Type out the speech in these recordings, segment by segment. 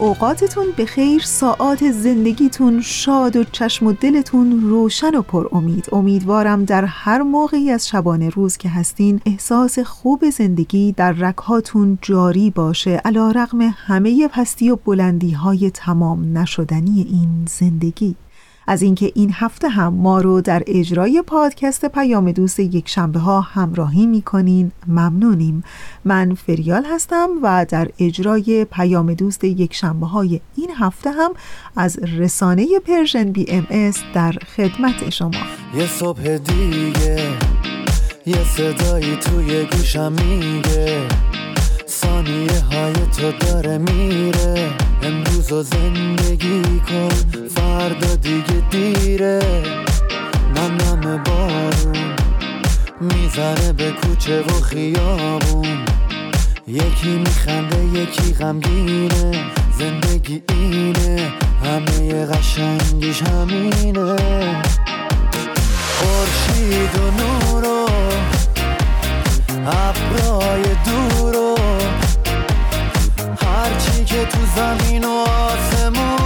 اوقاتتون به خیر ساعات زندگیتون شاد و چشم و دلتون روشن و پر امید. امیدوارم در هر موقعی از شبانه روز که هستین احساس خوب زندگی در رکهاتون جاری باشه. علا رقم همه پستی و بلندی های تمام نشدنی این زندگی. از اینکه این هفته هم ما رو در اجرای پادکست پیام دوست یک شنبه ها همراهی می‌کنین. ممنونیم. من فریال هستم و در اجرای پیام دوست یک شنبه های این هفته هم از رسانه Persian BMS در خدمت شما. یه صبح دیگه یه صدایی توی گوشم میگه. ثانیه های تو داره میره. امروز و زندگی کن فردا دیگه دیره. نم نم بارون می‌زنه به کوچه و خیابون. یکی میخنده یکی غمگینه. زندگی اینه همه قشنگیش همینه. خورشید و نور و ابرای دور و که تو زمین و آسمونه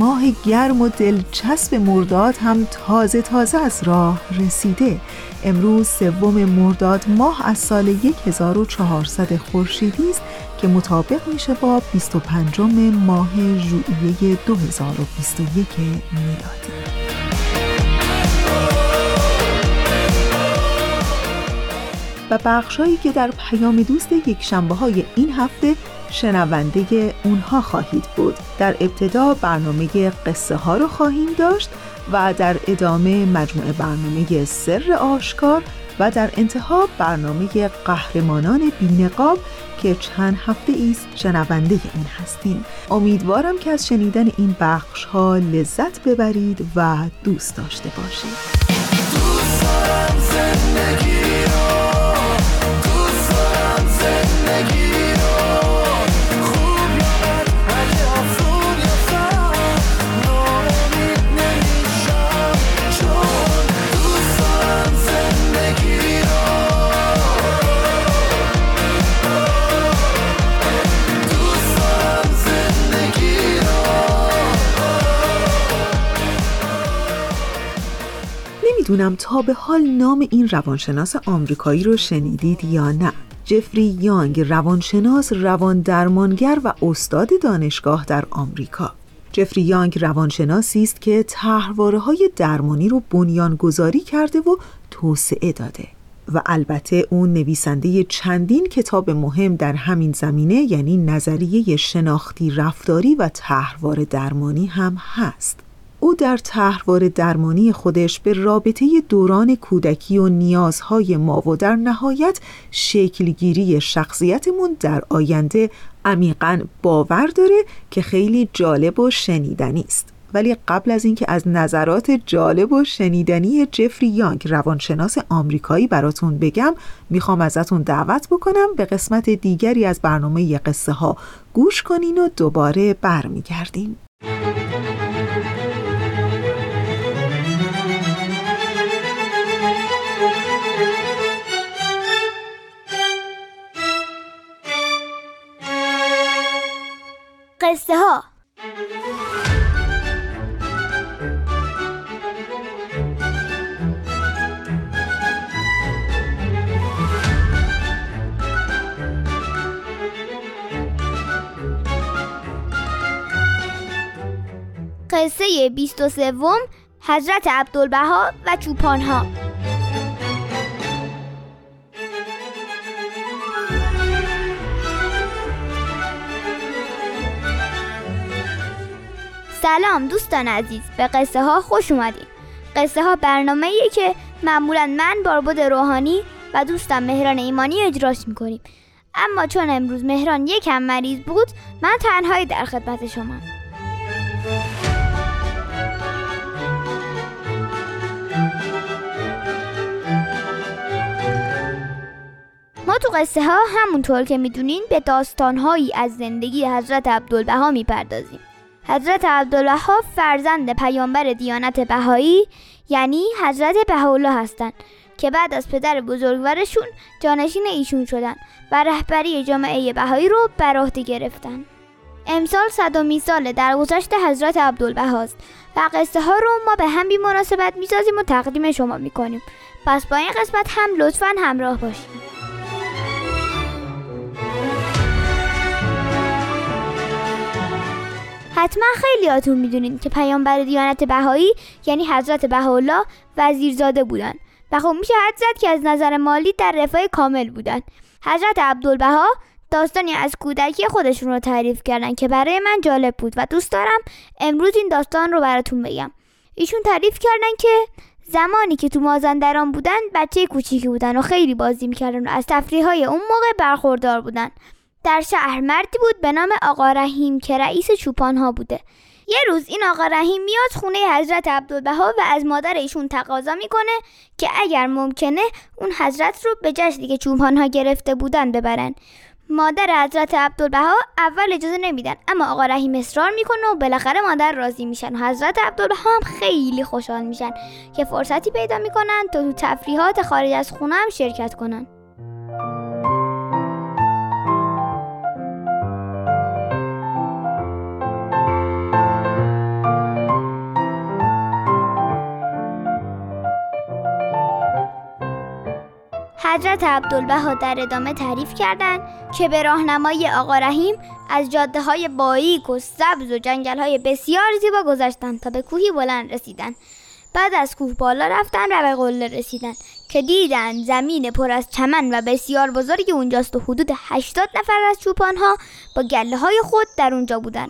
ماه گرم و دلچسب مرداد هم تازه تازه از راه رسیده. امروز سوم مرداد ماه از سال 1400 خورشیدی است که مطابق میشه با 25 ماه ژوئیه 2021 میلادی. و بخشهایی که در پیام دوست یک شنبه های این هفته شنونده اونها خواهید بود. در ابتدا برنامه قصه ها رو خواهیم داشت و در ادامه مجموعه برنامه سر آشکار و در انتها برنامه قهرمانان بینقاب که چند هفته ایست شنونده اون هستیم. امیدوارم که از شنیدن این بخش ها لذت ببرید و دوست داشته باشید. دوست دارم نمی‌دونم تا به حال نام این روانشناس آمریکایی رو شنیدید یا نه. جفری یانگ روانشناس روان درمانگر و استاد دانشگاه در آمریکا. جفری یانگ روانشناسی است که طرحواره های درمانی رو بنیانگذاری کرده و توسعه داده. و البته اون نویسنده چندین کتاب مهم در همین زمینه یعنی نظریه شناختی رفتاری و طرحواره درمانی هم هست. او در تحوار درمانی خودش به رابطه دوران کودکی و نیازهای ما و در نهایت شکلگیری شخصیتمون در آینده عمیقا باور داره که خیلی جالب و شنیدنی است. ولی قبل از اینکه از نظرات جالب و شنیدنی جفری یانگ روانشناس آمریکایی براتون بگم می‌خوام ازتون دعوت بکنم به قسمت دیگری از برنامه قصه ها گوش کنین و دوباره برمیگردیم. قصه ها قصه 23 حضرت عبدالبها و چوپانها. سلام دوستان عزیز به قصه ها خوش اومدید قصه ها برنامه ایه که معمولا من باربود روحانی و دوستم مهران ایمانی اجراش می‌کنیم. اما چون امروز مهران یکم مریض بود من تنهایی در خدمت شما. ما تو قصه ها همونطور که می‌دونین به داستانهایی از زندگی حضرت عبدالبها می‌پردازیم. حضرت عبدالبها فرزند پیامبر دیانت بهایی یعنی حضرت بهاءالله هستند که بعد از پدر بزرگوارشون جانشین ایشون شدن و رهبری جامعه بهایی رو بر عهده گرفتن امسال صدومی سال در گذشت حضرت عبدالبهاست و قصه ها رو ما به هم بی مناسبت می‌سازیم و تقدیم شما می‌کنیم. پس با این قسمت هم لطفا همراه باشیم حتما خیلیاتون می‌دونین که پیامبر دیانت بهایی یعنی حضرت بهاءالله وزیرزاده بودن. و خب میشه حد زد که از نظر مالی در رفاه کامل بودن. حضرت عبدالبها داستانی از کودکی خودشون رو تعریف کردن که برای من جالب بود و دوست دارم امروز این داستان رو براتون بگم. ایشون تعریف کردن که زمانی که تو مازندران بودن بچه کوچیکی بودن و خیلی بازی می‌کردن و از تفریح های اون موقع برخوردار بودن. در شهر مردی بود به نام آقا رحیم که رئیس چوپان ها بوده. یه روز این آقا رحیم میاد خونه حضرت عبدالبها و از مادر ایشون تقاضا می‌کنه که اگر ممکنه اون حضرت رو به جشنی که چوپان ها گرفته بودن ببرن. مادر حضرت عبدالبها اول اجازه نمیدن اما آقا رحیم اصرار می‌کنه و بالاخره مادر راضی میشن. و حضرت عبدالبها هم خیلی خوشحال میشن که فرصتی پیدا می‌کنن تا تو تفریحات خارج از خونه هم شرکت کنن. حضرت عبدالبها در ادامه تعریف کردند که به راهنمایی آقا رحیم از جاده های باریک و سبز و جنگل های بسیار زیبا گذشتند تا به کوهی بلند رسیدند. بعد از کوه بالا رفتن و به قله رسیدن که دیدن زمین پر از چمن و بسیار بزرگی اونجاست و حدود 80 نفر از چوپان ها با گله های خود در اونجا بودن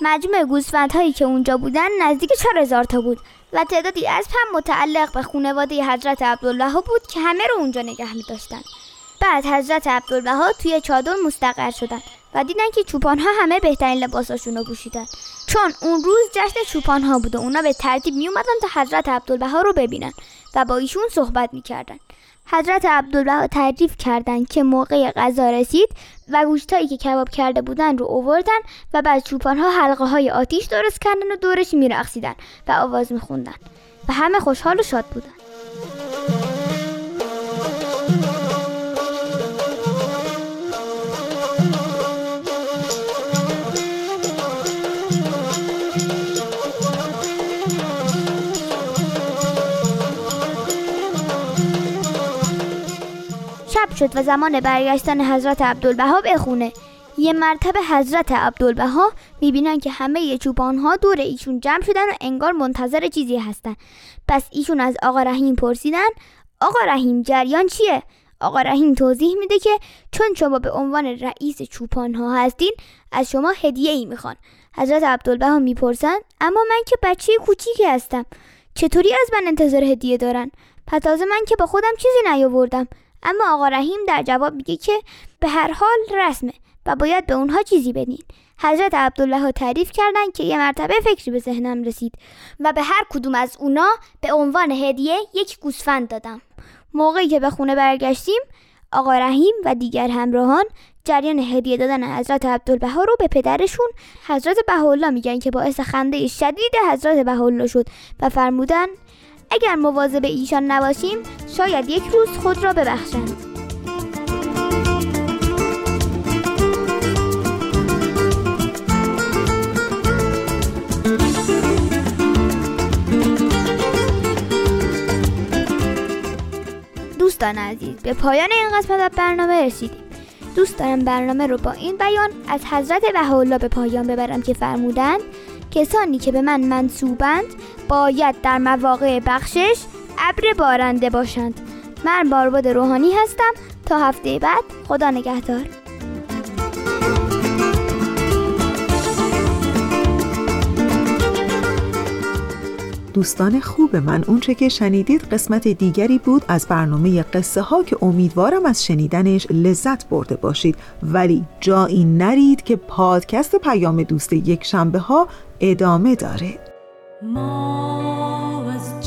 مجموع گوسفندهایی که اونجا بودن نزدیک 4000 تا بود. و تعدادی از هم متعلق به خانواده حضرت عبدالله بود که همه رو اونجا نگه می داشتن. بعد حضرت عبدالله توی چادر مستقر شدن و دیدن که چوپان ها همه بهترین لباساشون رو پوشیدن چون اون روز جشن چوپان ها بود و اونا به ترتیب می اومدن تا حضرت عبدالبها رو ببینن و با ایشون صحبت می‌کردن حضرت عبدالله تعریف کردند که موقع غذا رسید و گوشتایی که کباب کرده بودن رو اووردن و بعد چوپان ها حلقه های آتیش درست کردن و دورش میرقصیدن و آواز میخوندن و همه خوشحال و شاد بودن شد و زمان برگشتن حضرت عبدالبها به خونه یه مرتبه حضرت عبدالبها می‌بینن که همه چوپان ها دور ایشون جمع شدن و انگار منتظر چیزی هستن پس ایشون از آقا رحیم پرسیدن آقا رحیم جریان چیه؟ آقا رحیم توضیح میده که چون شما به عنوان رئیس چوپان ها هستین از شما هدیه ای می‌خوان حضرت عبدالبها می‌پرسن اما من که بچه کوچیکی هستم چطوری از من انتظار هدیه دارن؟ پس تازه من که با خودم چیزی نیاوردم اما آقا رحیم در جواب میگه که به هر حال رسمه و باید به اونها چیزی بدین. حضرت عبدالله ها تعریف کردن که یه مرتبه فکری به ذهنم رسید و به هر کدوم از اونا به عنوان هدیه یک گوسفند دادم. موقعی که به خونه برگشتیم آقا رحیم و دیگر همراهان جریان هدیه دادن حضرت عبدالبها رو به پدرشون حضرت بهاءالله میگن که باعث خنده شدید حضرت بهاءالله شد و فرمودن اگر مواظب ایشان نباشیم شاید یک روز خود را ببخشند. دوستان عزیز به پایان این قسمت از برنامه رسیدیم. دوست دارم برنامه رو با این بیان از حضرت بهاءالله به پایان ببرم که فرمودند کسانی که به من منصوبند باید در مواقع بخشش ابر بارنده باشند. من بارباد روحانی هستم. تا هفته بعد خدا نگهدار. دوستان خوب من اونچه که شنیدید قسمت دیگری بود از برنامه قصه ها که امیدوارم از شنیدنش لذت برده باشید. ولی جایی نرید که پادکست پیام دوست یک شنبه ها ادامه داره. ما از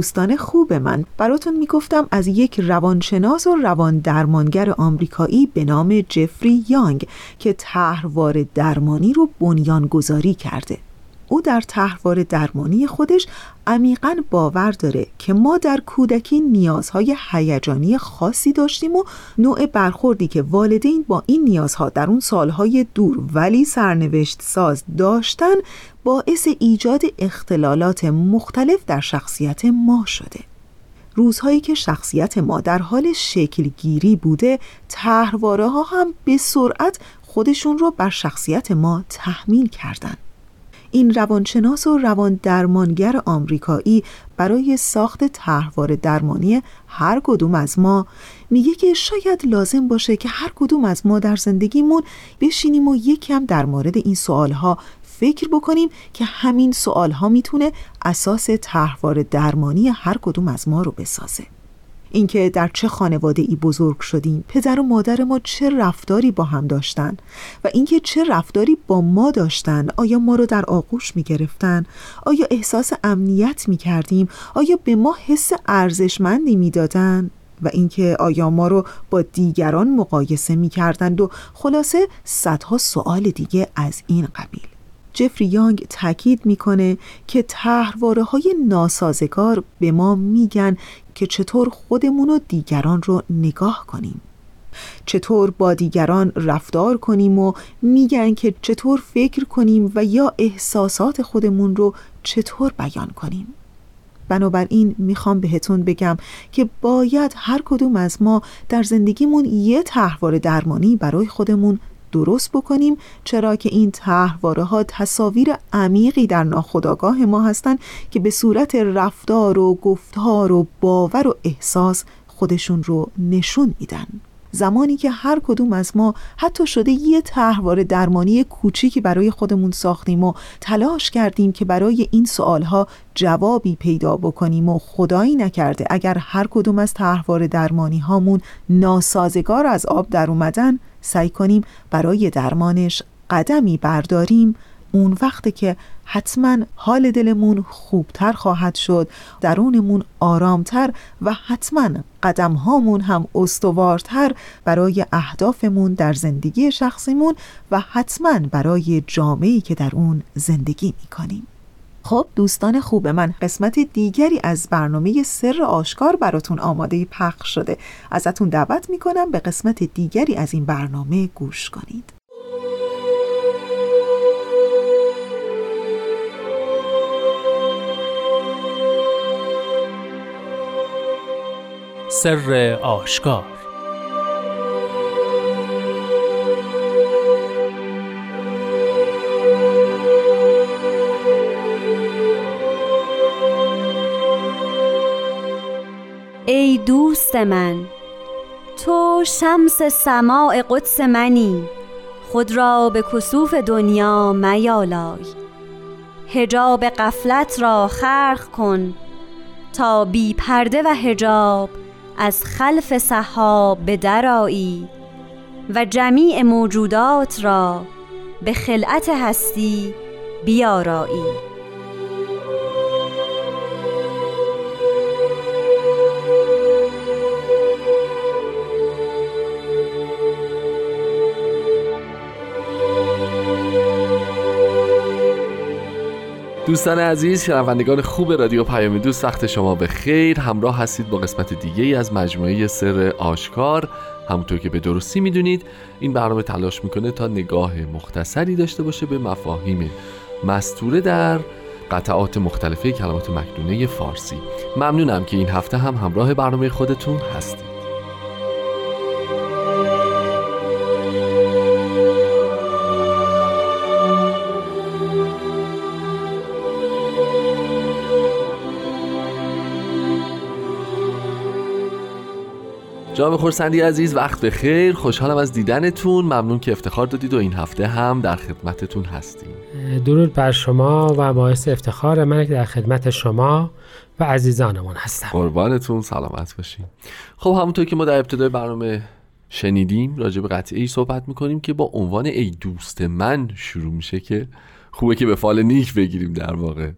دوستان خوب من. براتون می‌گفتم از یک روانشناس و روان درمانگر آمریکایی به نام جفری یانگ که طرحوار درمانی رو بنیانگذاری کرده. او در طرحواره درمانی خودش عمیقا باور داره که ما در کودکی نیازهای هیجانی خاصی داشتیم و نوع برخوردی که والدین با این نیازها در اون سالهای دور ولی سرنوشت ساز داشتن باعث ایجاد اختلالات مختلف در شخصیت ما شده روزهایی که شخصیت ما در حال شکلگیری بوده تهرواره ها هم به سرعت خودشون رو بر شخصیت ما تحمیل کردند. این روانشناس و روان درمانگر آمریکایی برای ساخت طرحواره درمانی هر کدوم از ما میگه که شاید لازم باشه که هر کدوم از ما در زندگیمون بشینیم و یکم در مورد این سوالها فکر بکنیم که همین سوالها می‌تونه اساس طرحواره درمانی هر کدوم از ما رو بسازه. اینکه در چه خانواده ای بزرگ شدیم پدر و مادر ما چه رفتاری با هم داشتن و اینکه چه رفتاری با ما داشتن آیا ما رو در آغوش می گرفتن آیا احساس امنیت می کردیم آیا به ما حس ارزشمندی می دادن و اینکه آیا ما رو با دیگران مقایسه می کردند و خلاصه صدها سوال دیگه از این قبیل. جفری یانگ تاکید می‌کنه که تحرواره های ناسازگار به ما میگن که چطور خودمون و دیگران رو نگاه کنیم. چطور با دیگران رفتار کنیم و میگن که چطور فکر کنیم و یا احساسات خودمون رو چطور بیان کنیم. بنابراین می‌خوام بهتون بگم که باید هر کدوم از ما در زندگیمون یه تحوار درمانی برای خودمون درست بکنیم چرا که این تحواره ها تصاویر عمیقی در ناخودآگاه ما هستند که به صورت رفتار و گفتار و باور و احساس خودشون رو نشون میدن. زمانی که هر کدوم از ما حتی شده یه تحوار درمانی کوچیکی برای خودمون ساختیم و تلاش کردیم که برای این سوالها جوابی پیدا بکنیم و خدایی نکرده اگر هر کدوم از تحوار درمانی هامون ناسازگار از آب در اومدن سعی کنیم برای درمانش قدمی برداریم. اون وقت که حتما حال دلمون خوبتر خواهد شد درونمون آرامتر و حتما قدم هامون هم استوارتر برای اهدافمون در زندگی شخصیمون و حتما برای جامعه‌ای که در اون زندگی می‌کنیم. خب دوستان خوب من قسمت دیگری از برنامه سر آشکار براتون آماده پخش شده. ازتون دعوت می‌کنم به قسمت دیگری از این برنامه گوش کنید. سر آشکار دوست من تو شمس سماع قدس منی خود را به کسوف دنیا میالای. هجاب قفلت را خرق کن تا بی پرده و هجاب از خلف سحاب به درایی و جمیع موجودات را به خلعت هستی بیارایی. دوستان عزیز شنوندگان خوب رادیو پیام دوست وقت شما به خیر. همراه هستید با قسمت دیگه ای از مجموعه سر آشکار. همونطور که به درستی می‌دونید این برنامه تلاش می‌کنه تا نگاه مختصری داشته باشه به مفاهیم مستوره در قطعات مختلفه کلمات مکنونه فارسی. ممنونم که این هفته هم همراه برنامه خودتون هستید. جناب خورسندی عزیز وقت به خیر. خوشحالم از دیدنتون. ممنون که افتخار دادید و این هفته هم در خدمتتون هستیم. درود بر شما و باعث افتخار من که در خدمت شما و عزیزانمون هستم. قربانتون. سلامت باشین. خب همونطور که ما در ابتدای برنامه شنیدیم راجع به قطعه ای صحبت می‌کنیم که با عنوان ای دوست من شروع میشه که خوبه که به فال نیک بگیریم در واقع.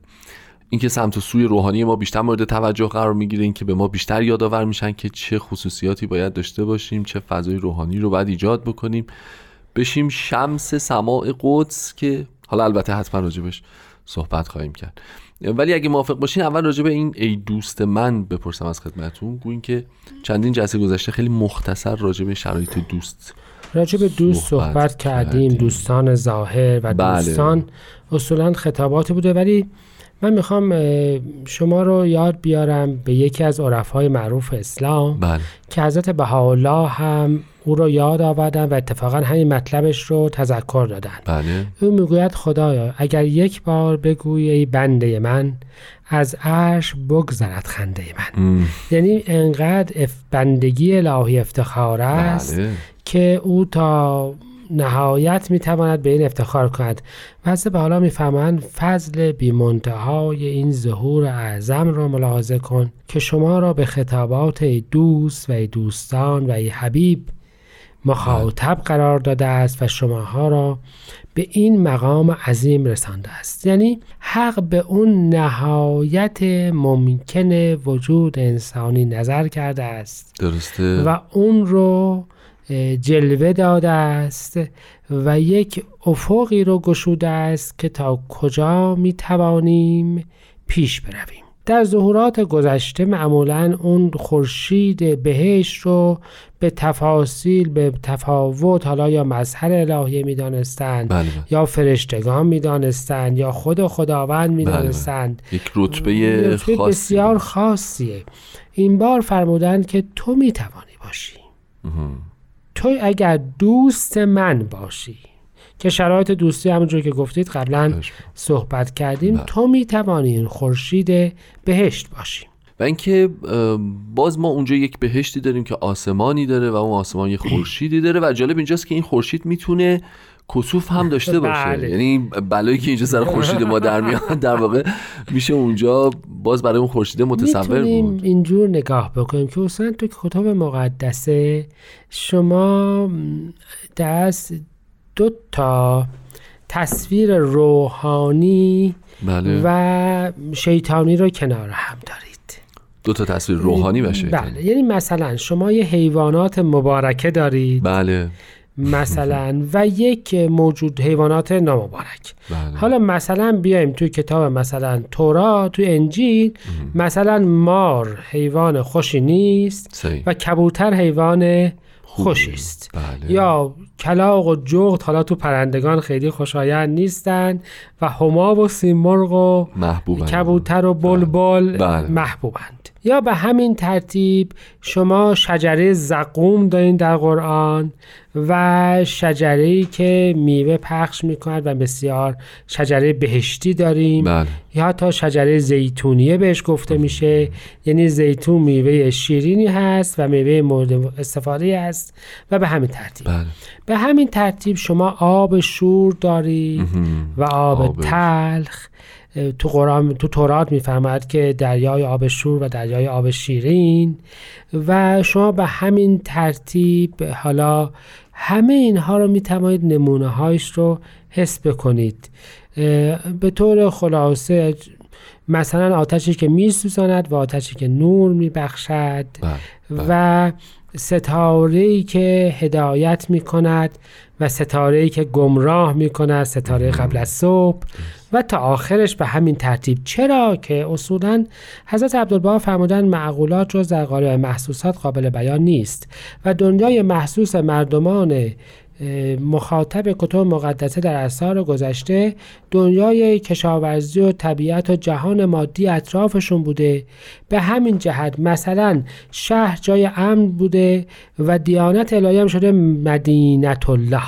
اینکه سمت و سوی روحانی ما بیشتر مورد توجه قرار می‌گیره اینکه به ما بیشتر یادآور میشن که چه خصوصیاتی باید داشته باشیم چه فضای روحانی رو باید ایجاد بکنیم. بشیم شمس سماع قدس که حالا البته حتما راجبش صحبت خواهیم کرد. ولی اگه موافق باشین اول راجع به این ای دوست من بپرسم از خدمتون گوین که چندین جلسه گذشته خیلی مختصر راجع به شرایط دوست راجع به دوست صحبت صحبت کردیم. کردیم. دوستان ظاهر و بله. دوستان اصولا خطاباتی بوده. ولی من می‌خوام شما رو یاد بیارم به یکی از عرفای معروف اسلام بله. که حضرت بهاءالله هم او رو یاد آوردن و اتفاقا همین مطلبش رو تذکر دادن. بله. او می‌گوید خدایا اگر یک بار بگویی ای بنده من از عرش بگذرد خنده من. ام، یعنی انقدر بندگی الهی افتخار است بله. که او تا نهایت می‌تواند به این افتخار کند. و حضرت حالا می‌فهمند فضل بیمنتهای این ظهور اعظم را ملاحظه کن که شما را به خطابات ای دوست و ای دوستان و ای حبیب مخاطب قرار داده است و شماها را به این مقام عظیم رسانده است. یعنی حق به اون نهایت ممکن وجود انسانی نظر کرده است. درسته. و اون رو جلوه داده است و یک افقی رو گشوده است که تا کجا می توانیم پیش برویم. در ظهورات گذشته معمولا اون خورشید بهشت رو به تفاصیل به تفاوت حالا یا مظهر الهیه می دانستند بله بله. یا فرشتگان می دانستند یا خود خداوند می بله. دانستند یک رتبه رتبه خاصی. بسیار خاصیه. این بار فرمودن که تو می توانی باشی تو اگر دوست من باشی که شرایط دوستی همونجور که گفتید قبلا صحبت کردیم بله. تو می توانی این خورشید بهشت باشی و اینکه باز ما اونجا یک بهشتی داریم که آسمانی داره و اون آسمان یه خورشیدی داره و جالب اینجاست که این خورشید می‌تونه کسوف هم داشته باشه. بله. یعنی بلایی که اینجا سر خورشید ما در میاد در واقع میشه اونجا باز برای اون خورشید متصور بود. اینجور نگاه بکنیم. که اصلا تو کتاب مقدسه شما دست دو تا تصویر روحانی بله. و شیطانی رو کنار هم دارید. دو تا تصویر روحانی و شیطانی. بله یعنی مثلا شما یه حیوانات مبارکه دارید. بله. مثلا و یک موجود حیوانات نامبارک. بله. حالا مثلا بیایم توی کتاب مثلا تورا توی انجیل مثلا مار حیوان خوشی نیست صحیح. و کبوتر حیوان خوشی است. بله. یا کلاق و جغد حالا تو پرندگان خیلی خوشایند نیستند و هما و سیمرغ و محبوب کبوتر و بلبل بله. محبوبند. یا به همین ترتیب شما شجره زقوم دارین در قرآن و شجره ای که میوه پخش می‌کند و بسیار شجره بهشتی داریم. بله. یا تا شجره زیتونیه بهش گفته میشه. یعنی زیتون میوه شیرینی هست و میوه مورد استفاده است و به همین ترتیب. بله. به همین ترتیب شما آب شور دارید. و آب, آب تلخ تو قرآن تو تورات میفرماد که دریای آب شور و دریای آب شیرین و شما به همین ترتیب حالا همه اینها رو می‌توانید نمونه هایش رو حس بکنید. به طور خلاصه مثلا آتشی که میسوزاند و آتشی که نور میبخشد بله و ستاره که هدایت می کند و ستاره که گمراه می کند ستاره قبل از صبح. و تا آخرش به همین ترتیب. چرا که اصولا حضرت عبدالبها فرمودن معقولات جز در قالب محسوسات قابل بیان نیست و دنیای محسوس مردمان مخاطب کتب مقدسه در اثار گذشته دنیای کشاورزی و طبیعت و جهان مادی اطرافشون بوده. به همین جهت مثلا شهر جای امن بوده و دیانت الهی هم شده مدینت الله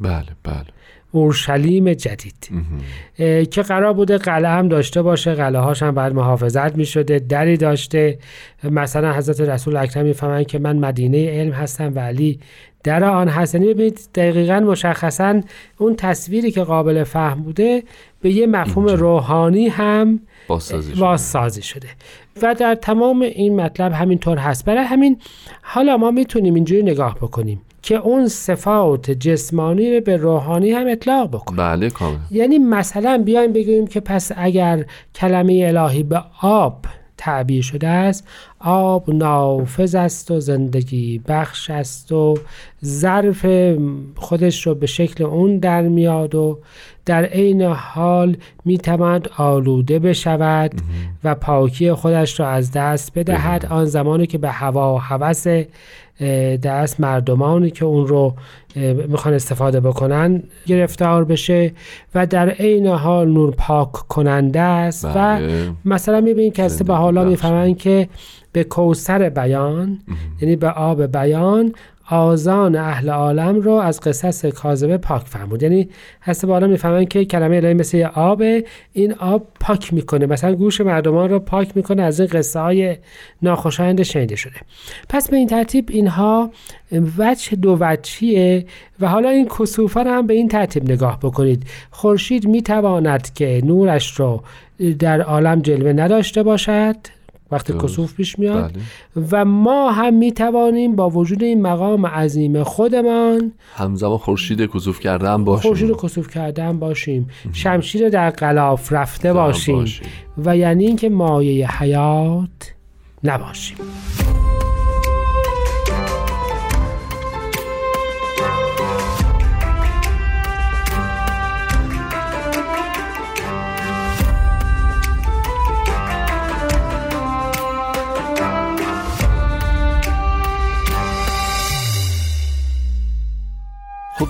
بله بله. اورشلیم جدید. که قرار بوده قلعه هم داشته باشه قلعه هاش هم بعد محافظت می شده دری داشته. مثلا حضرت رسول اکرم می‌فهمن که من مدینه علم هستم و علی در آن هست. یعنی ببینید دقیقا مشخصا اون تصویری که قابل فهم بوده به یه مفهوم اینجا. روحانی هم بازسازی شده. بازسازی شده. و در تمام این مطلب همینطور هست. برای همین حالا ما می‌تونیم اینجوری نگاه بکنیم. که اون صفات جسمانی رو به روحانی هم اطلاق بکنیم بله کامل. یعنی مثلا بیایم بگوییم که پس اگر کلمه الهی به آب تعبیر شده است آب نافذ است و زندگی بخش است و ظرف خودش رو به شکل اون در میاد و در عین حال می‌تواند آلوده بشود و پاکی خودش را از دست بدهد. آن زمانی که به هوا و هوس دست مردمانی که اون رو می‌خوان استفاده بکنن گرفتار بشه و در عین حال نور پاک کننده است و بله. مثلا می‌بینید که از به حالا. می‌فهمن که به کوسر بیان یعنی به آب بیان آزان اهل عالم رو از قصص کاذبه پاک فرمود. یعنی هسته بالا می‌فهمن که کلمه الهی مثل آبه این آب پاک می‌کنه. مثلا گوش مردمان رو پاک می‌کنه از این قصه های ناخوشایند شنیده شده. پس به این ترتیب اینها وجه دو وجهیه و حالا این کسوفه رو هم به این ترتیب نگاه بکنید. خورشید می‌تواند که نورش رو در عالم جلوه نداشته باشد. وقتی. کسوف پیش میاد بله. و ما هم می توانیم با وجود این مقام عظیم خودمان همزمان خورشید کسوف کردن باشیم خورشید کسوف کردن باشیم شمشیر در غلاف رفته باشیم باشیم. و یعنی اینکه مایه حیات نباشیم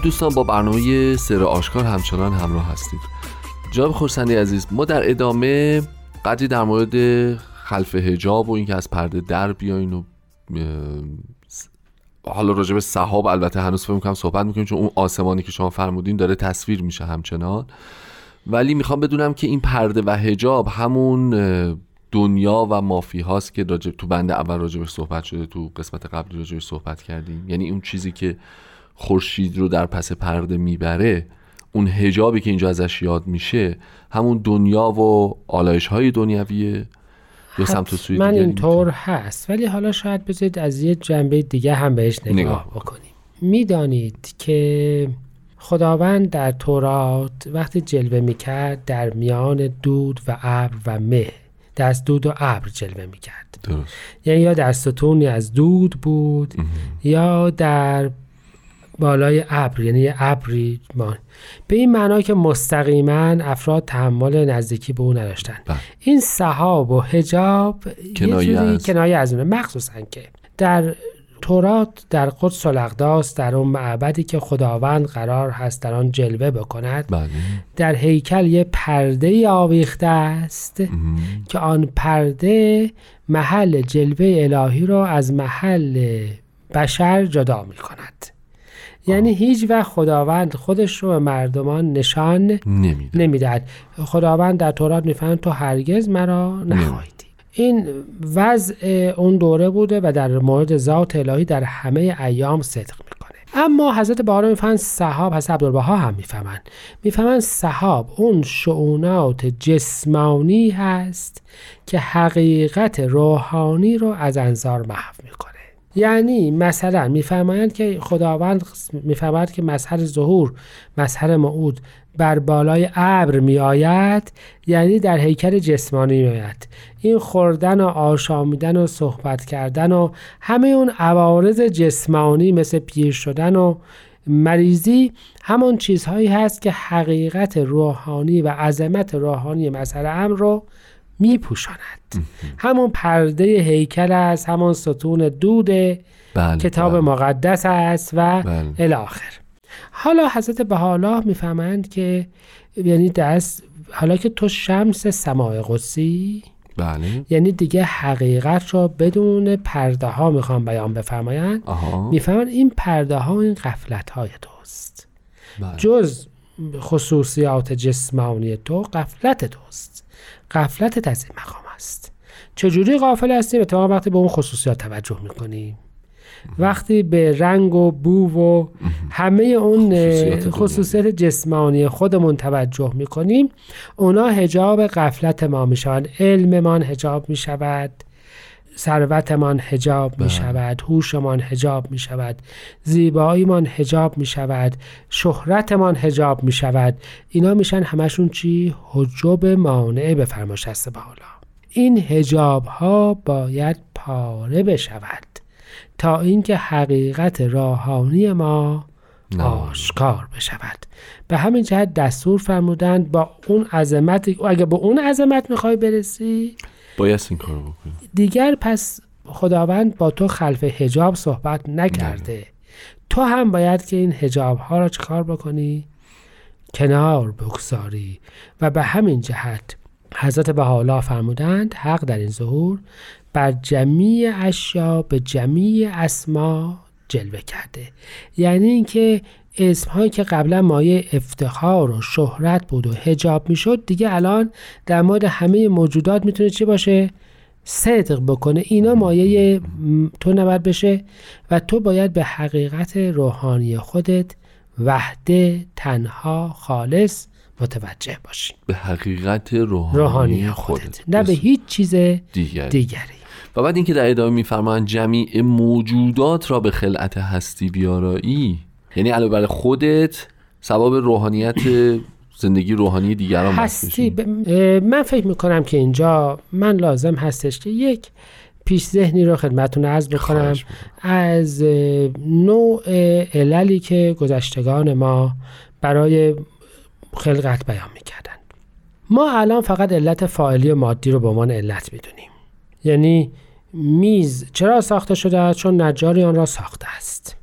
دوستان با برنامه سر آشکار همچنان همراه هستید. جناب خورسندی عزیز ما در ادامه قدری در مورد خلف هجاب و اینکه از پرده در بیاین و حالا راجع به صحاب البته هنوز فکر می‌کنم صحبت می‌کنیم چون اون آسمانی که شما فرمودین داره تصویر میشه همچنان. ولی می‌خوام بدونم که این پرده و هجاب همون دنیا و مافی هاست که راجع تو بند اول راجبش صحبت شده تو قسمت قبلی راجبش صحبت کردیم. یعنی اون چیزی که خورشید رو در پس پرده می‌بره اون هجابی که اینجا ازش یاد میشه همون دنیا و آلایش های دنیویه یا سمت و سوی من اینطور هست ولی حالا شاید بذارید از یه جنبه دیگه هم بهش نگاه, نگاه. بکنیم. می‌دانید که خداوند در تورات وقتی جلوه می‌کرد در میان دود و ابر و مه دست دود و ابر جلوه می‌کرد. درست. یعنی یا در ستونی از دود بود یا در بالای ابر یعنی یه ابری به این معنا که مستقیما افراد تحمل نزدیکی به او نداشتن. بله. این صحاب و کنایه یه کنایه از اونه. مخصوصا که در تورات در قدس الاقداس در اون معبدی که خداوند قرار هست در آن جلوه بکند بله. در هیکل یه پرده آویخته است که آن پرده محل جلوه الهی را از محل بشر جدا می کند یعنی هیچ وقت خداوند خودش رو به مردمان نشان نمیده نمی‌دهد. خداوند در تورات می‌فهمد تو هرگز مرا نخواهی دید. این وضع اون دوره بوده و در مورد ذات الهی در همه ایام صدق می‌کنه. اما حضرت بهارا می‌فهمن صحاب حضرت عبدالبها هم می‌فهمن می‌فهمن صحاب اون شعونات جسمانی هست که حقیقت روحانی رو از انظار محو می‌کنه. یعنی مثلا میفرمایند که خداوند میفرماید که مظهر ظهور مظهر موعود بر بالای ابر می آید یعنی در هیکل جسمانی می آید این خوردن و آشامیدن و صحبت کردن و همه اون عوارض جسمانی مثل پیر شدن و مریضی همون چیزهایی هست که حقیقت روحانی و عظمت روحانی مظهر امر رو می پوشاند همون پرده هیکل است همون ستون دوده بله کتاب بله. مقدس است و بله. الاخر حالا حضرت بهاءالله می‌فهمند که یعنی دست حالا که تو شمس سماع قدسی بله. یعنی دیگه حقیقت رو بدون پرده ها می‌خوام بیان بفرمایند. آها. می‌فهمند این پرده ها این غفلت های توست. بله. جز خصوصیات جسمانی تو غفلت توست. غفلتت از این مقام است. چجوری غافل هستیم اتفاقا وقتی به اون خصوصیات توجه می‌کنیم وقتی به رنگ و بو و همه اون. خصوصیات جسمانی خودمون توجه می‌کنیم اونا هجاب غفلت ما می‌شوند. علممان هجاب می‌شود. ثروتمان هجاب می شود هوشمان هجاب می شود زیباییمان هجاب می شود شهرتمان هجاب می شود. اینا میشن همشون چی؟ حجب مانع به فرماش هست به حالا این هجاب ها باید پاره بشود تا اینکه حقیقت راهانی ما. آشکار بشود. به همین جهت دستور فرمودند با اون عظمت اگه به اون عظمت می‌خوای برسی باید این کارو بکنی. دیگر پس خداوند با تو خلف هجاب صحبت نکرده. تو هم باید که این هجاب ها را چکار بکنی؟ کنار بگذاری. و به همین جهت حضرت بهاءالله فرمودند حق در این ظهور بر جمیع اشیا به جمیع اسما جلوه کرده. یعنی اینکه اسمهایی که قبلا مایه افتخار و شهرت بود و هجاب می‌شد دیگه الان در مورد همه موجودات می‌تونه چی باشه؟ صدق بکنه. اینا مایه تو نباید بشه و تو باید به حقیقت روحانی خودت وحده تنها خالص متوجه باشی. به حقیقت روحانی, روحانی خودت, خودت. نه به هیچ چیز دیگری. دیگری. و بعد اینکه در ادامه میفرمایند جمیع موجودات را به خلعت هستی بیارایی. یعنی علاوه بر خودت سبب روحانیت زندگی روحانی دیگران هستی. ب- من فکر می‌کنم که اینجا من لازم هستش که یک پیش ذهنی رو خدمتون عرض بکنم. از نوع عللی که گذشتگان ما برای خلقت بیان می‌کردن. ما الان فقط علت فاعلی و مادی رو به عنوان علت می‌دونیم. یعنی میز چرا ساخته شده چون نجاری آن را ساخته است.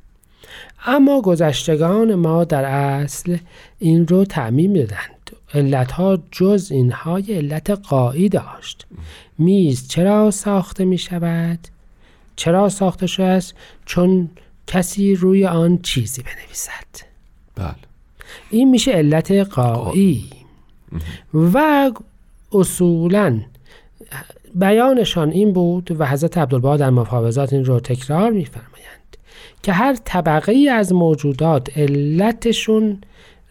اما گذشتگان ما در اصل این رو تعمیم دادند. علتها جز اینها یه علت قایی داشت میز چرا ساخته می شود؟ چرا ساخته شده است؟ چون کسی روی آن چیزی بنویسد. بله. این میشه علت قایی و اصولا بیانشان این بود و حضرت عبدالبها در مفاوضات این رو تکرار میفرمایند. که هر طبقه ای از موجودات علتشون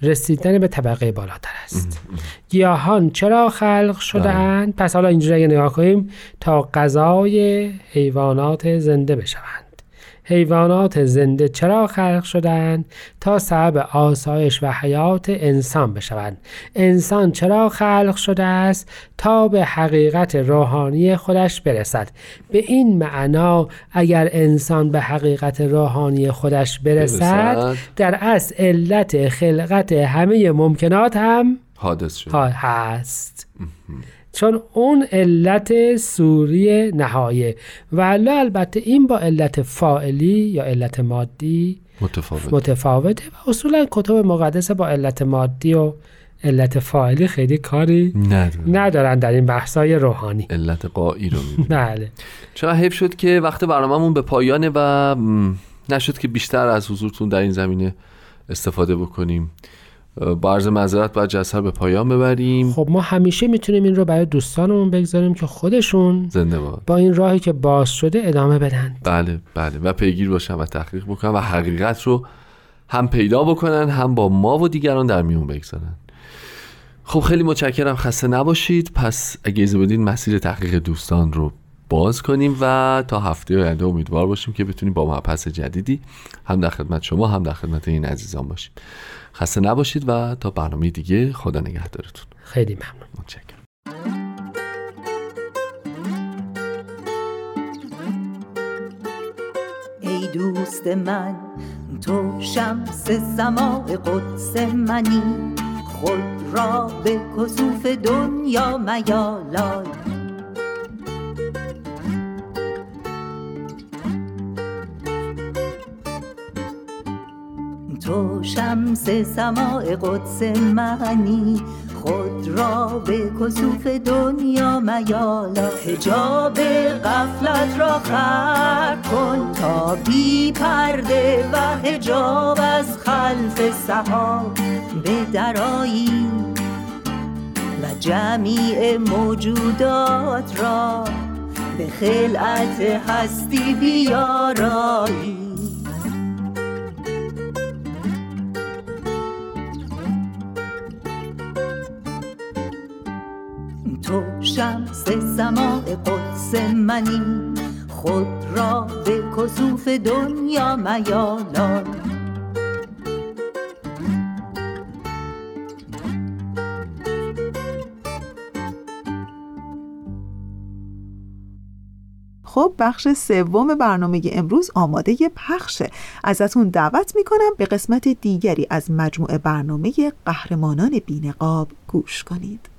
رسیدن به طبقه بالاتر است. گیاهان چرا خلق شده اند پس حالا اینجوری اگه نگاه کنیم تا غذای حیوانات زنده بشوند. حیوانات زنده چرا خلق شدند تا سبب آسایش و حیات انسان بشوند؟ انسان چرا خلق شده است تا به حقیقت روحانی خودش برسد؟ به این معنا اگر انسان به حقیقت روحانی خودش برسد. در اصل علت خلقت همه ممکنات هم حادث شد هست. چون اون علت سوری نهایه و البته این با علت فاعلی یا علت مادی متفاوت. متفاوته و اصولا کتب مقدسه با علت مادی و علت فاعلی خیلی کاری نداره ندارن در این بحثای روحانی. علت قایی رو. بله. چرا حیف شد که وقت برنامهمون به پایانه و نشد که بیشتر از حضورتون در این زمینه استفاده بکنیم. با عرض معذرت باید جلسه به پایان ببریم. خب ما همیشه می‌تونیم این رو برای دوستانمون بگذاریم که خودشون زنده باد. با این راهی که باز شده ادامه بدن. بله بله. و پیگیر باشن و تحقیق بکنن و حقیقت رو هم پیدا بکنن هم با ما و دیگران در میون بگذارن. خب خیلی متشکرم. خسته نباشید. پس اگه اجازه بدین مسیر تحقیق دوستان رو باز کنیم و تا هفته آینده امیدوار باشیم که بتونیم با مبحث جدیدی هم در خدمت شما هم در خدمت این عزیزان باشیم. خسته نباشید و تا برنامه دیگه خدا نگهدارتون. خیلی ممنون. متشکرم. ای دوست من تو شمس سماع قدس منی. خود را به کسوف دنیا میالای. تو شمس سماع قدس منی خود را به کسوف دنیا میالا. هجاب غفلت را خر کن تا بی پرده و هجاب از خلف سحاب به درایی و جمیع موجودات را به خلعت هستی بیارایی. منی خود را به کسوف دنیا میالای خب بخش سوم برنامه امروز آماده پخشه ازتون دعوت می‌کنم به قسمت دیگری از مجموعه برنامه قهرمانان بینقاب گوش کنید.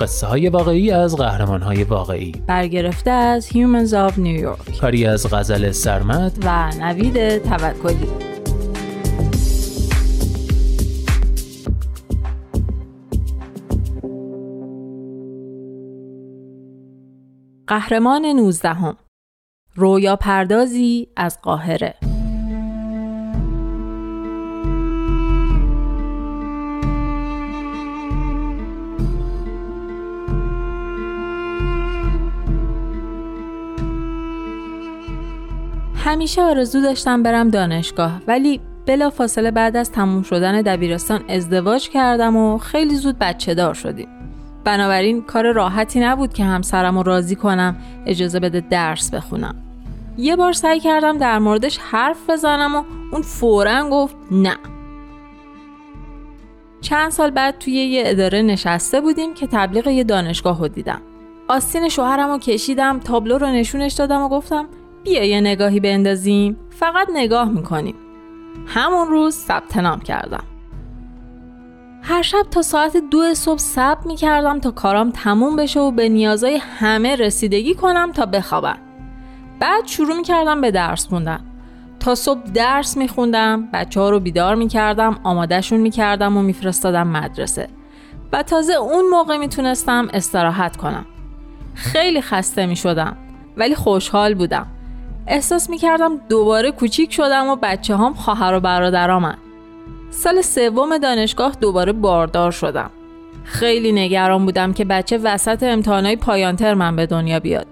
قصه های واقعی از قهرمان های واقعی. برگرفته از Humans of New York. کاری از غزل سرمد. و نوید توکلی. قهرمان نوزدهم. رویا پردازی از قاهره. همیشه آرزو داشتم برم دانشگاه ولی بلا فاصله بعد از تموم شدن دبیرستان ازدواج کردم و خیلی زود بچه دار شدیم. بنابراین کار راحتی نبود که همسرم رو راضی کنم اجازه بده درس بخونم. یه بار سعی کردم در موردش حرف بزنم و اون فورا گفت نه. چند سال بعد توی یه اداره نشسته بودیم که تبلیغ یه دانشگاه رو دیدم. آستین شوهرم رو کشیدم تابلو رو نشونش دادم و گفتم بیا یه نگاهی بندازیم. فقط نگاه می‌کنیم. همون روز ثبت نام کردم. هر شب تا ساعت دو صبح ثبت می‌کردم تا کارام تموم بشه و به نیازهای همه رسیدگی کنم تا بخوابم. بعد شروع می‌کردم به درس خوندن. تا صبح درس میخوندم بچه ها رو بیدار می‌کردم آمادهشون می‌کردم و میفرستادم مدرسه. و تازه اون موقع می‌تونستم استراحت کنم. خیلی خسته می‌شدم ولی خوشحال بودم. احساس می‌کردم دوباره کوچیک شدم و بچه هم خواهر و برادرامن سال سوم دانشگاه دوباره باردار شدم. خیلی نگران بودم که بچه وسط امتحانای پایان ترمم به دنیا بیاد.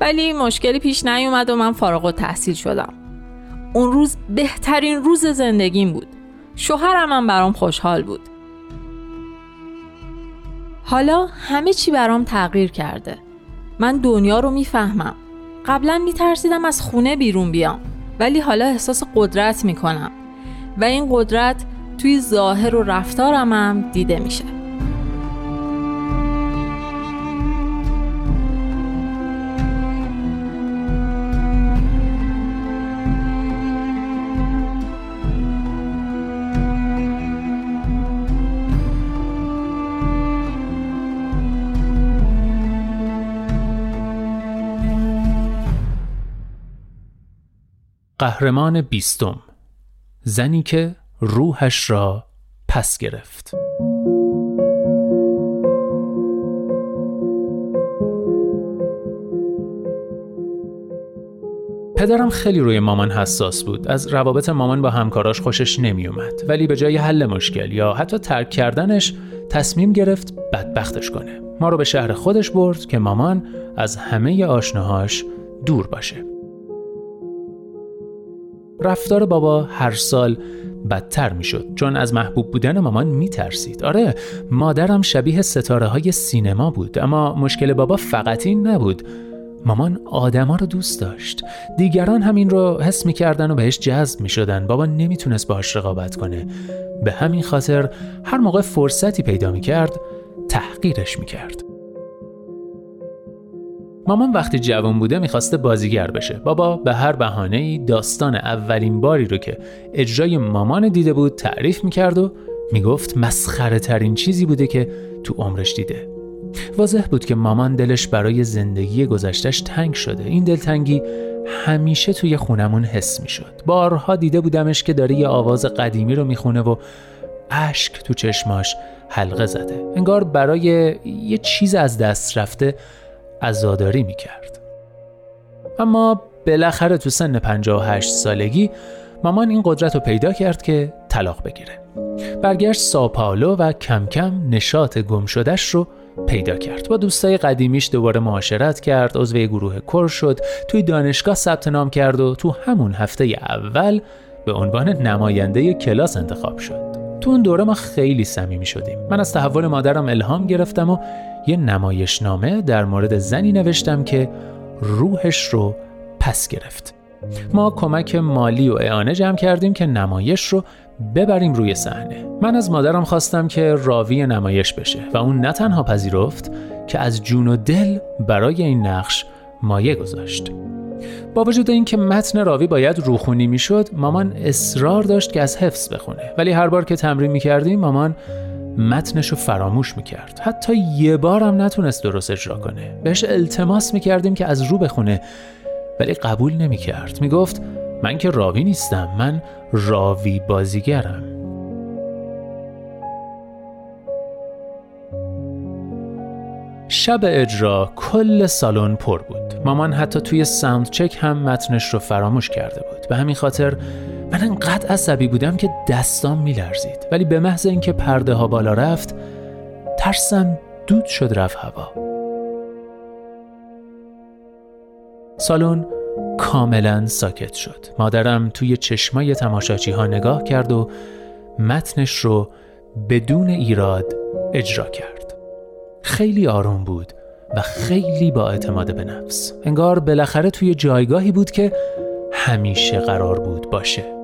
ولی مشکلی پیش نیومد و من فارغ و تحصیل شدم. اون روز بهترین روز زندگیم بود. شوهرم هم برام خوشحال بود. حالا همه چی برام تغییر کرده. من دنیا رو می‌فهمم. قبلا میترسیدم از خونه بیرون بیام ولی حالا احساس قدرت می‌کنم. و این قدرت توی ظاهر و رفتارم هم دیده میشه. قهرمان بیستم. زنی که روحش را پس گرفت. پدرم خیلی روی مامان حساس بود. از روابط مامان با همکاراش خوشش نمی اومد ولی به جای حل مشکل یا حتی ترک کردنش تصمیم گرفت بدبختش کنه. ما رو به شهر خودش برد که مامان از همه آشناهاش دور باشه. رفتار بابا هر سال بدتر می‌شد چون از محبوب بودن مامان میترسید. آره مادرم شبیه ستاره های سینما بود اما مشکل بابا فقط این نبود. مامان آدما رو دوست داشت. دیگران همین رو حس می‌کردن و بهش جذب می‌شدن. بابا نمی‌تونست باهاش رقابت کنه. به همین خاطر هر موقع فرصتی پیدا می‌کرد تحقیرش می‌کرد. مامان وقتی جوان بوده می‌خواسته بازیگر بشه. بابا به هر بهانه داستان اولین باری رو که اجرای مامان دیده بود تعریف می‌کرد و می‌گفت مسخره ترین چیزی بوده که تو عمرش دیده. واضح بود که مامان دلش برای زندگی گذشتش تنگ شده. این دلتنگی همیشه توی خونمون حس می‌شد. بارها دیده بودمش که داره یه آواز قدیمی رو می‌خونه و اشک تو چشماش حلقه زده. انگار برای یه چیز از دست رفته عزاداری می کرد. اما بالاخره تو سن 58 سالگی مامان این قدرت رو پیدا کرد که طلاق بگیره. برگشت ساپالو و کم کم نشاط گم شدش رو پیدا کرد. با دوستای قدیمیش دوباره معاشرت کرد عضو گروه کر شد توی دانشگاه ثبت نام کرد و تو همون هفته اول به عنوان نماینده کلاس انتخاب شد. تو اون دوره ما خیلی صمیمی شدیم. من از تحول مادرم الهام گرفتم و یه نمایشنامه در مورد زنی نوشتم که روحش رو پس گرفت. ما کمک مالی و اعانه جمع کردیم که نمایش رو ببریم روی صحنه. من از مادرم خواستم که راوی نمایش بشه و اون نه تنها پذیرفت که از جون و دل برای این نقش مایه گذاشت. با وجود اینکه متن راوی باید روخونی می‌شد مامان اصرار داشت که از حفظ بخونه. ولی هر بار که تمرین می‌کردیم مامان متنش رو فراموش می‌کرد. حتی یه بارم نتونست درست اجرا کنه. بهش التماس می‌کردیم که از رو بخونه ولی قبول نمی‌کرد. می‌گفت من که راوی نیستم من راوی بازیگرم. شب اجرا کل سالن پر بود. مامان حتی توی ساوند چک هم متنش رو فراموش کرده بود. به همین خاطر من انقدر عصبی بودم که دستام میلرزید. ولی به محض اینکه پرده ها بالا رفت ترسم دود شد رفت هوا. سالن کاملا ساکت شد. مادرم توی چشمای تماشاچی ها نگاه کرد و متنش رو بدون ایراد اجرا کرد. خیلی آروم بود و خیلی با اعتماد به نفس. انگار بالاخره توی جایگاهی بود که همیشه قرار بود باشه.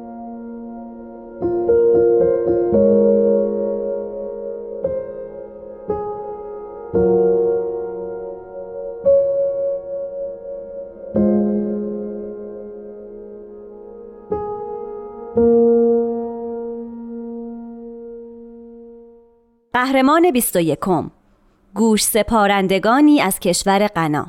قهرمان 21 گوش سپارندگانی از کشور غنا.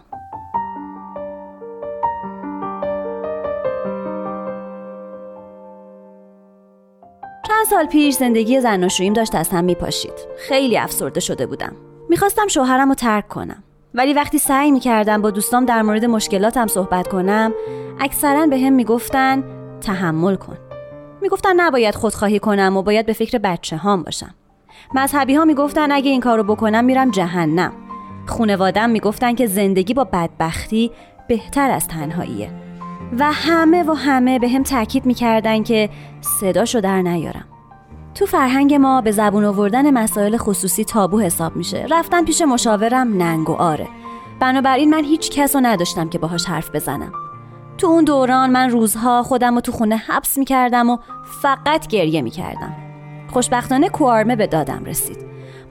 چند سال پیش زندگی زناشوییم داشت از هم میپاشید. خیلی افسرده شده بودم. می‌خواستم شوهرم رو ترک کنم. ولی وقتی سعی می‌کردم با دوستام در مورد مشکلاتم صحبت کنم اکثرا به هم می‌گفتن تحمل کن. می‌گفتن نباید خودخواهی کنم و باید به فکر بچه هام باشم. مذهبی ها می‌گفتن اگه این کارو بکنم میرم جهنم. خونوادم می‌گفتن که زندگی با بدبختی بهتر از تنهاییه. و همه و همه به هم تاکید می‌کردن که صداشو در نیارم. تو فرهنگ ما به زبون آوردن مسائل خصوصی تابو حساب میشه. رفتن پیش مشاورم ننگ و آره. بنابراین من هیچ کس رو نداشتم که باهاش حرف بزنم. تو اون دوران من روزها خودم رو تو خونه حبس می‌کردم و فقط گریه می‌کردم. خوشبختانه کوارمه به دادم رسید.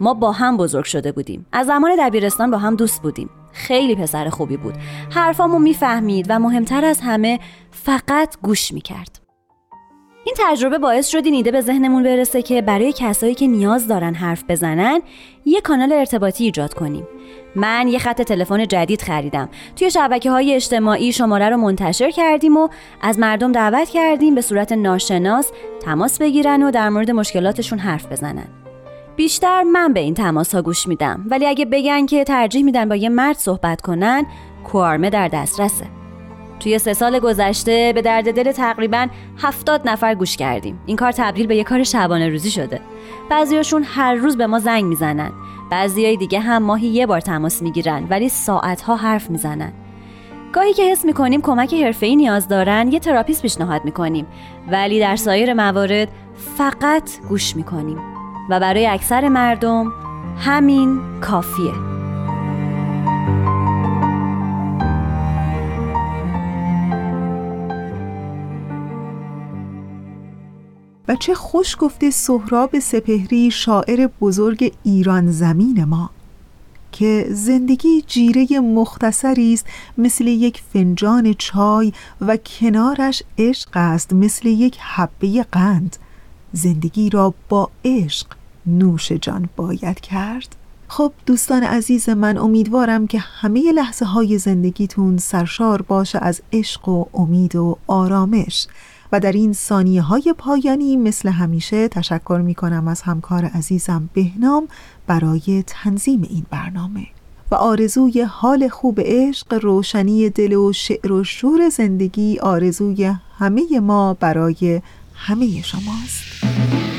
ما با هم بزرگ شده بودیم. از زمان دبیرستان با هم دوست بودیم. خیلی پسر خوبی بود. حرفامو می‌فهمید و مهمتر از همه فقط گوش می‌کرد. این تجربه باعث شد این ایده به ذهنمون برسه که برای کسایی که نیاز دارن حرف بزنن یه کانال ارتباطی ایجاد کنیم. من یه خط تلفن جدید خریدم. توی شبکه های اجتماعی شماره رو منتشر کردیم و از مردم دعوت کردیم به صورت ناشناس تماس بگیرن و در مورد مشکلاتشون حرف بزنن. بیشتر من به این تماس ها گوش میدم. ولی اگه بگن که ترجیح میدن با یه مرد صحبت کنن کوارمه در دسترسه. توی سه سال گذشته به درد دل تقریبا هفتاد نفر گوش کردیم. این کار تبدیل به یه کار شبانه روزی شده. بعضیاشون هر روز به ما زنگ می‌زنن. بعضیای دیگه هم ماهی یه بار تماس می‌گیرن ولی ساعتها حرف می‌زنن. گاهی که حس می‌کنیم کمک حرفه‌ای نیاز دارن یه تراپیست پیشنهاد می‌کنیم. ولی در سایر موارد فقط گوش می‌کنیم. و برای اکثر مردم همین کافیه. چه خوش گفته سهراب سپهری شاعر بزرگ ایران زمین ما که زندگی جیره مختصری است مثل یک فنجان چای و کنارش عشق است مثل یک حبه قند. زندگی را با عشق نوش جان باید کرد. خب دوستان عزیز من امیدوارم که همه لحظه های زندگیتون سرشار باشه از عشق و امید و آرامش. و در این ثانیه های پایانی مثل همیشه تشکر می کنم از همکار عزیزم بهنام برای تنظیم این برنامه. و آرزوی حال خوب عشق روشنی دل و شعر و شور زندگی آرزوی همه ما برای همه شماست.